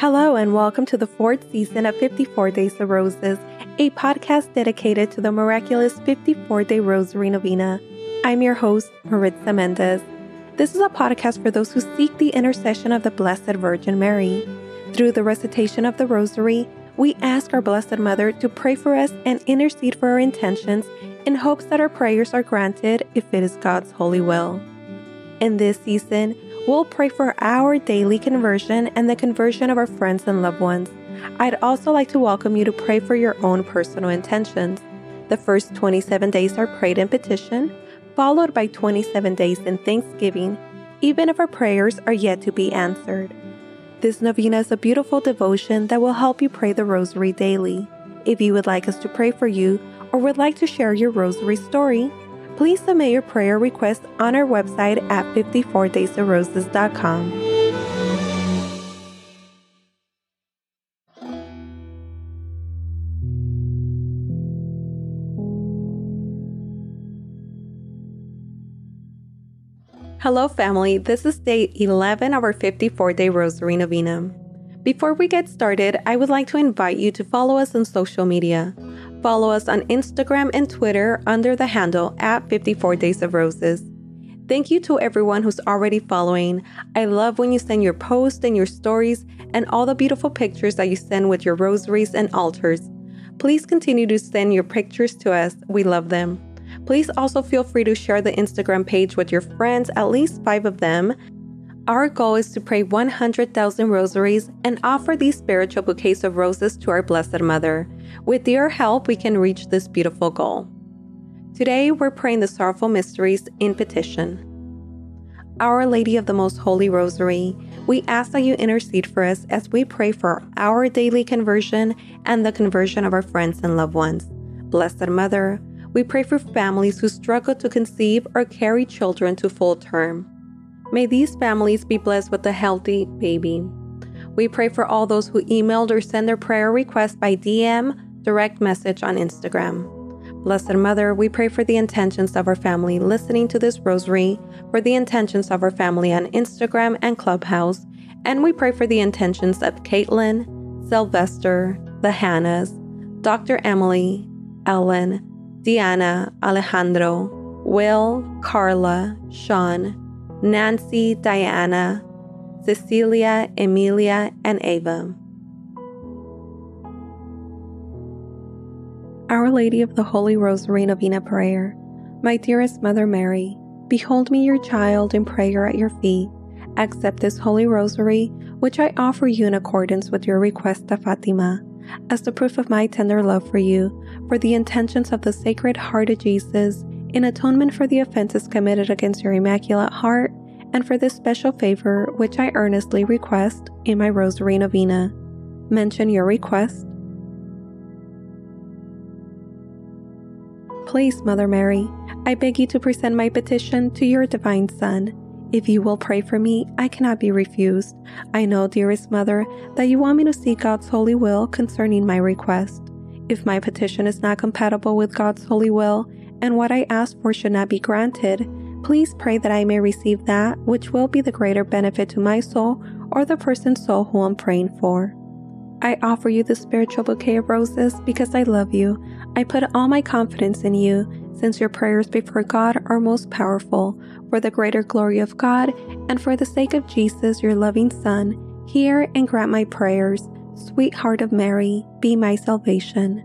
Hello, and welcome to the fourth season of 54 Days of Roses, a podcast dedicated to the miraculous 54 day Rosary Novena. I'm your host, Maritza Mendez. This is a podcast for those who seek the intercession of the Blessed Virgin Mary. Through the recitation of the Rosary, we ask our Blessed Mother to pray for us and intercede for our intentions in hopes that our prayers are granted if it is God's holy will. In this season, we'll pray for our daily conversion and the conversion of our friends and loved ones. I'd also like to welcome you to pray for your own personal intentions. The first 27 days are prayed in petition, followed by 27 days in thanksgiving, even if our prayers are yet to be answered. This novena is a beautiful devotion that will help you pray the rosary daily. If you would like us to pray for you or would like to share your rosary story, please submit your prayer request on our website at 54daysofroses.com. Hello, family. This is day 11 of our 54 day Rosary Novena. Before we get started, I would like to invite you to follow us on social media. Follow us on Instagram and Twitter under the handle at 54 Days of Roses. Thank you to everyone who's already following. I love when you send your posts and your stories and all the beautiful pictures that you send with your rosaries and altars. Please continue to send your pictures to us. We love them. Please also feel free to share the Instagram page with your friends, at least five of them. Our goal is to pray 100,000 rosaries and offer these spiritual bouquets of roses to our Blessed Mother. With your help, we can reach this beautiful goal. Today, we're praying the sorrowful mysteries in petition. Our Lady of the Most Holy Rosary, we ask that you intercede for us as we pray for our daily conversion and the conversion of our friends and loved ones. Blessed Mother, we pray for families who struggle to conceive or carry children to full term. May these families be blessed with a healthy baby. We pray for all those who emailed or sent their prayer requests by DM, direct message on Instagram. Blessed Mother, we pray for the intentions of our family listening to this rosary, for the intentions of our family on Instagram and Clubhouse, and we pray for the intentions of Caitlin, Sylvester, the Hannahs, Dr. Emily, Ellen, Diana, Alejandro, Will, Carla, Sean, Nancy, Diana, Cecilia, Emilia, and Ava. Our Lady of the Holy Rosary Novena Prayer, my dearest Mother Mary, behold me your child in prayer at your feet. Accept this Holy Rosary, which I offer you in accordance with your request of Fatima as the proof of my tender love for you, for the intentions of the Sacred Heart of Jesus, in atonement for the offenses committed against your Immaculate Heart, and for this special favor which I earnestly request in my Rosary Novena. Mention your request. Please, Mother Mary, I beg you to present my petition to your Divine Son if you will pray for me, I cannot be refused. I know, dearest Mother, that you want me to seek God's holy will concerning my request. If my petition is not compatible with God's holy will, and what I ask for should not be granted, please pray that I may receive that which will be the greater benefit to my soul or the person's soul who I'm praying for. I offer you the spiritual bouquet of roses because I love you. I put all my confidence in you, since your prayers before God are most powerful, for the greater glory of God, and for the sake of Jesus, your loving Son, hear and grant my prayers. Sweetheart of Mary, be my salvation.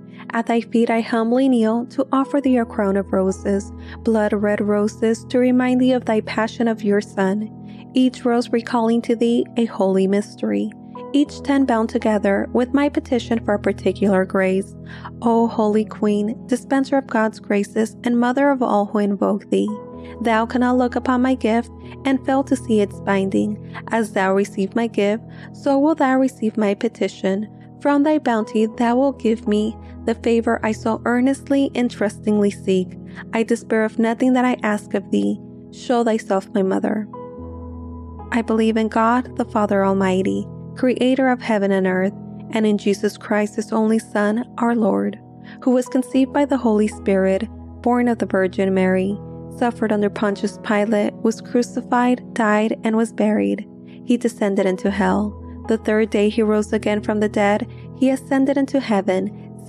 At thy feet I humbly kneel to offer thee a crown of roses, blood red roses, to remind thee of thy passion of your Son, each rose recalling to thee a holy mystery each ten bound together with my petition for a particular grace. O Holy Queen, dispenser of God's graces and mother of all who invoke thee, thou cannot look upon my gift and fail to see its binding. As thou receive my gift, so will thou receive my petition. From thy bounty thou wilt give me the favor I so earnestly and trustingly seek. I despair of nothing that I ask of thee. Show thyself my mother. I believe in God, the Father Almighty, creator of heaven and earth, and in Jesus Christ, his only Son, our Lord, who was conceived by the Holy Spirit, born of the Virgin Mary, suffered under Pontius Pilate, was crucified, died, and was buried. He descended into hell. The third day he rose again from the dead. He ascended into heaven,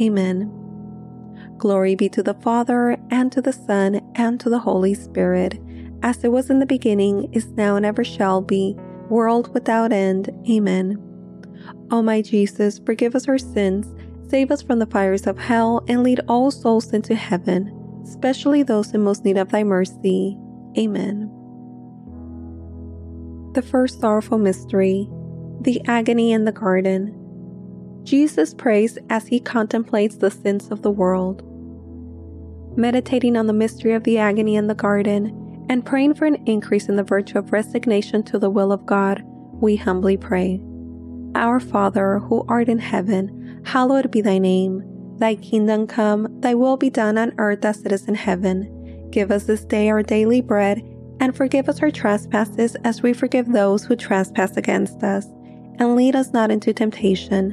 Amen. Glory be to the Father, and to the Son, and to the Holy Spirit, as it was in the beginning, is now, and ever shall be, world without end. Amen. O my Jesus, forgive us our sins, save us from the fires of hell, and lead all souls into heaven, especially those in most need of thy mercy. Amen. The first sorrowful mystery the agony in the garden. Jesus prays as he contemplates the sins of the world. Meditating on the mystery of the agony in the garden and praying for an increase in the virtue of resignation to the will of God, we humbly pray. Our Father, who art in heaven, hallowed be thy name. Thy kingdom come, thy will be done on earth as it is in heaven. Give us this day our daily bread, and forgive us our trespasses as we forgive those who trespass against us and lead us not into temptation,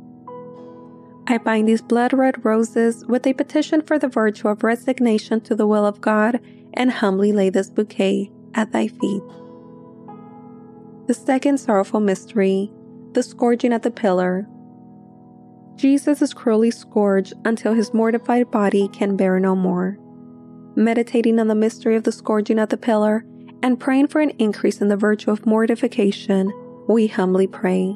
I bind these blood red roses with a petition for the virtue of resignation to the will of God and humbly lay this bouquet at thy feet. The second sorrowful mystery, the scourging at the pillar. Jesus is cruelly scourged until his mortified body can bear no more meditating on the mystery of the scourging at the pillar, and praying for an increase in the virtue of mortification, we humbly pray.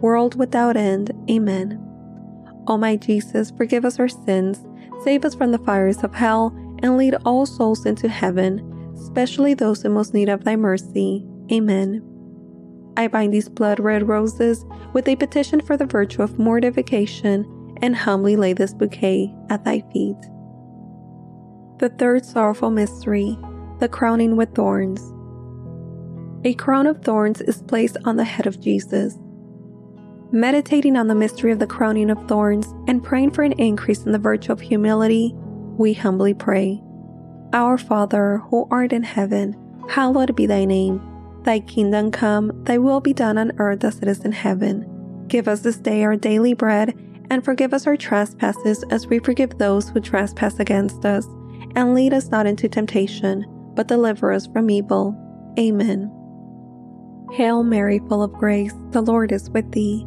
world without end. Amen. O my Jesus, forgive us our sins, save us from the fires of hell, and lead all souls into heaven, especially those in most need of thy mercy. Amen. I bind these blood red roses with a petition for the virtue of mortification, and humbly lay this bouquet at thy feet. The third sorrowful mystery, the crowning with thorns. A crown of thorns is placed on the head of Jesus. Meditating on the mystery of the crowning of thorns and praying for an increase in the virtue of humility, we humbly pray. Our Father, who art in heaven, hallowed be thy name. Thy kingdom come, thy will be done on earth as it is in heaven. Give us this day our daily bread, and forgive us our trespasses as we forgive those who trespass against us. And lead us not into temptation, but deliver us from evil. Amen. Hail Mary, full of grace, the Lord is with thee.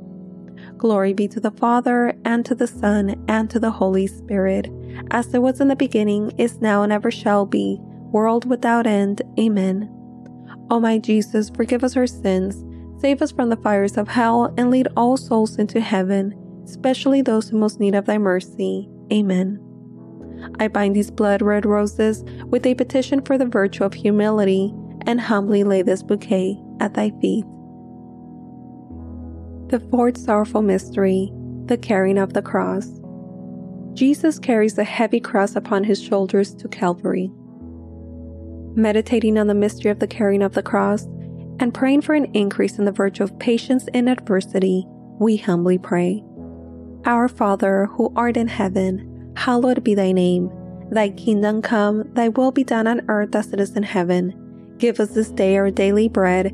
Glory be to the Father, and to the Son, and to the Holy Spirit, as it was in the beginning, is now, and ever shall be, world without end. Amen. O my Jesus, forgive us our sins Save us from the fires of hell and lead all souls into heaven, especially those who most need of thy mercy. Amen. I bind these blood red roses with a petition for the virtue of humility and humbly lay this bouquet at thy feet. The fourth sorrowful mystery, the carrying of the cross. Jesus carries the heavy cross upon his shoulders to Calvary. Meditating on the mystery of the carrying of the cross, and praying for an increase in the virtue of patience in adversity, we humbly pray. Our Father, who art in heaven, hallowed be thy name. Thy kingdom come, thy will be done on earth as it is in heaven. Give us this day our daily bread,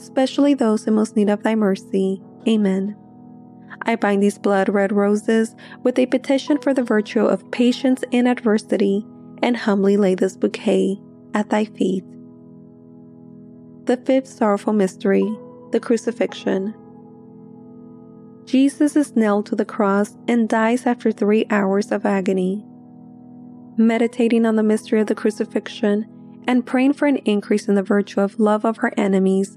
especially those in most need of thy mercy. Amen. I bind these blood red roses with a petition for the virtue of patience in adversity and humbly lay this bouquet at thy feet. The fifth sorrowful mystery, the crucifixion. Jesus is nailed to the cross and dies after three hours of agony. Meditating on the mystery of the crucifixion, and praying for an increase in the virtue of love of her enemies,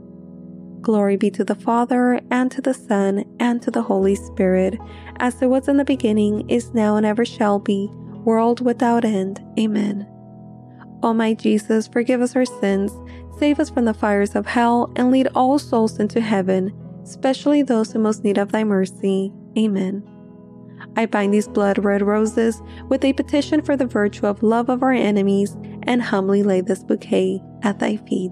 Glory be to the Father, and to the Son, and to the Holy Spirit, as it was in the beginning, is now, and ever shall be, world without end. Amen. O my Jesus, forgive us our sins, save us from the fires of hell, and lead all souls into heaven, especially those in most need of thy mercy. Amen. I bind these blood red roses with a petition for the virtue of love of our enemies, and humbly lay this bouquet at thy feet.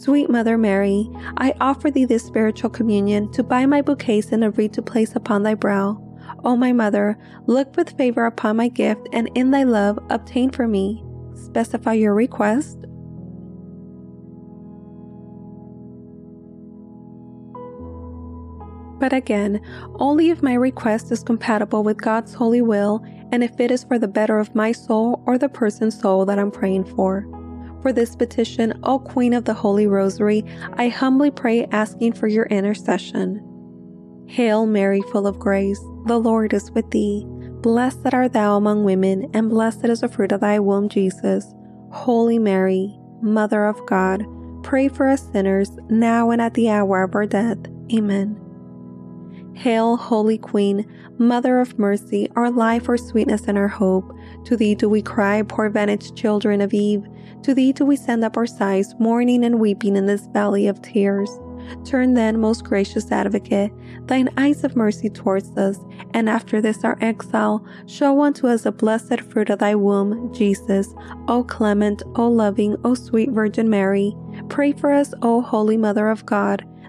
Sweet Mother Mary, I offer thee this spiritual communion to buy my bouquets and a wreath to place upon thy brow. O my Mother, look with favor upon my gift, and in thy love obtain for me. Specify your request. But again, only if my request is compatible with God's holy will and if it is for the better of my soul or the person's soul that I'm praying for. For this petition, O Queen of the Holy Rosary, I humbly pray asking for your intercession. Hail Mary, full of grace, the Lord is with thee. Blessed art thou among women, and blessed is the fruit of thy womb, Jesus. Holy Mary, Mother of God, pray for us sinners, now and at the hour of our death. Amen. Hail, Holy Queen, Mother of Mercy, our life, our sweetness, and our hope. To thee do we cry, poor vanished children of Eve. To thee do we send up our sighs, mourning and weeping in this valley of tears. Turn then, most gracious advocate, thine eyes of mercy towards us, and after this our exile, show unto us the blessed fruit of thy womb, Jesus. O clement, O loving, O sweet Virgin Mary, pray for us, O Holy Mother of God,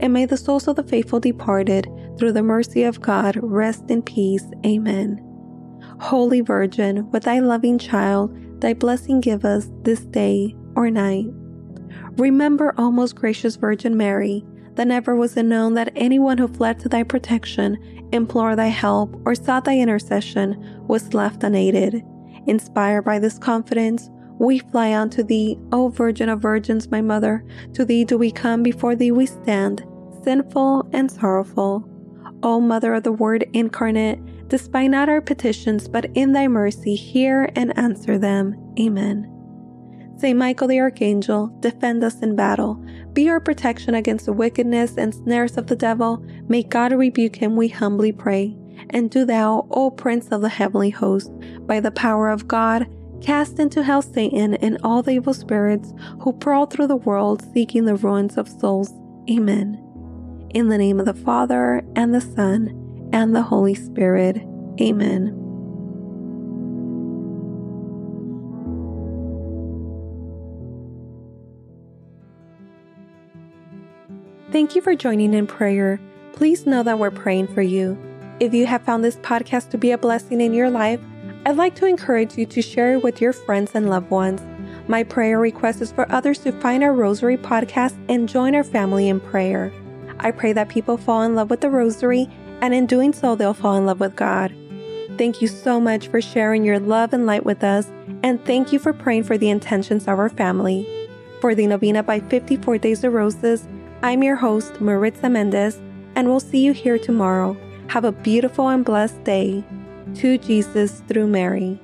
and may the souls of the faithful departed, through the mercy of God, rest in peace. Amen. Holy Virgin, with thy loving child, thy blessing give us this day or night. Remember, O most gracious Virgin Mary, that never was it known that anyone who fled to thy protection, implored thy help, or sought thy intercession was left unaided. Inspired by this confidence, we fly unto thee, O Virgin of Virgins, my Mother. To thee do we come, before thee we stand, sinful and sorrowful. O Mother of the Word incarnate, Despite not our petitions, but in thy mercy, hear and answer them. Amen. Saint Michael the Archangel, defend us in battle. Be our protection against the wickedness and snares of the devil. May God rebuke him, we humbly pray. And do thou, O Prince of the heavenly host, by the power of God, cast into hell Satan and all the evil spirits who prowl through the world seeking the ruins of souls. Amen. In the name of the Father, and the Son, and the Holy Spirit. Amen. Thank you for joining in prayer. Please know that we're praying for you. If you have found this podcast to be a blessing in your life, I'd like to encourage you to share it with your friends and loved ones. My prayer request is for others to find our Rosary podcast and join our family in prayer. I pray that people fall in love with the Rosary and in doing so, they'll fall in love with God. Thank you so much for sharing your love and light with us, and thank you for praying for the intentions of our family. For the Novena by 54 Days of Roses, I'm your host, Maritza Mendez, and we'll see you here tomorrow. Have a beautiful and blessed day. To Jesus through Mary.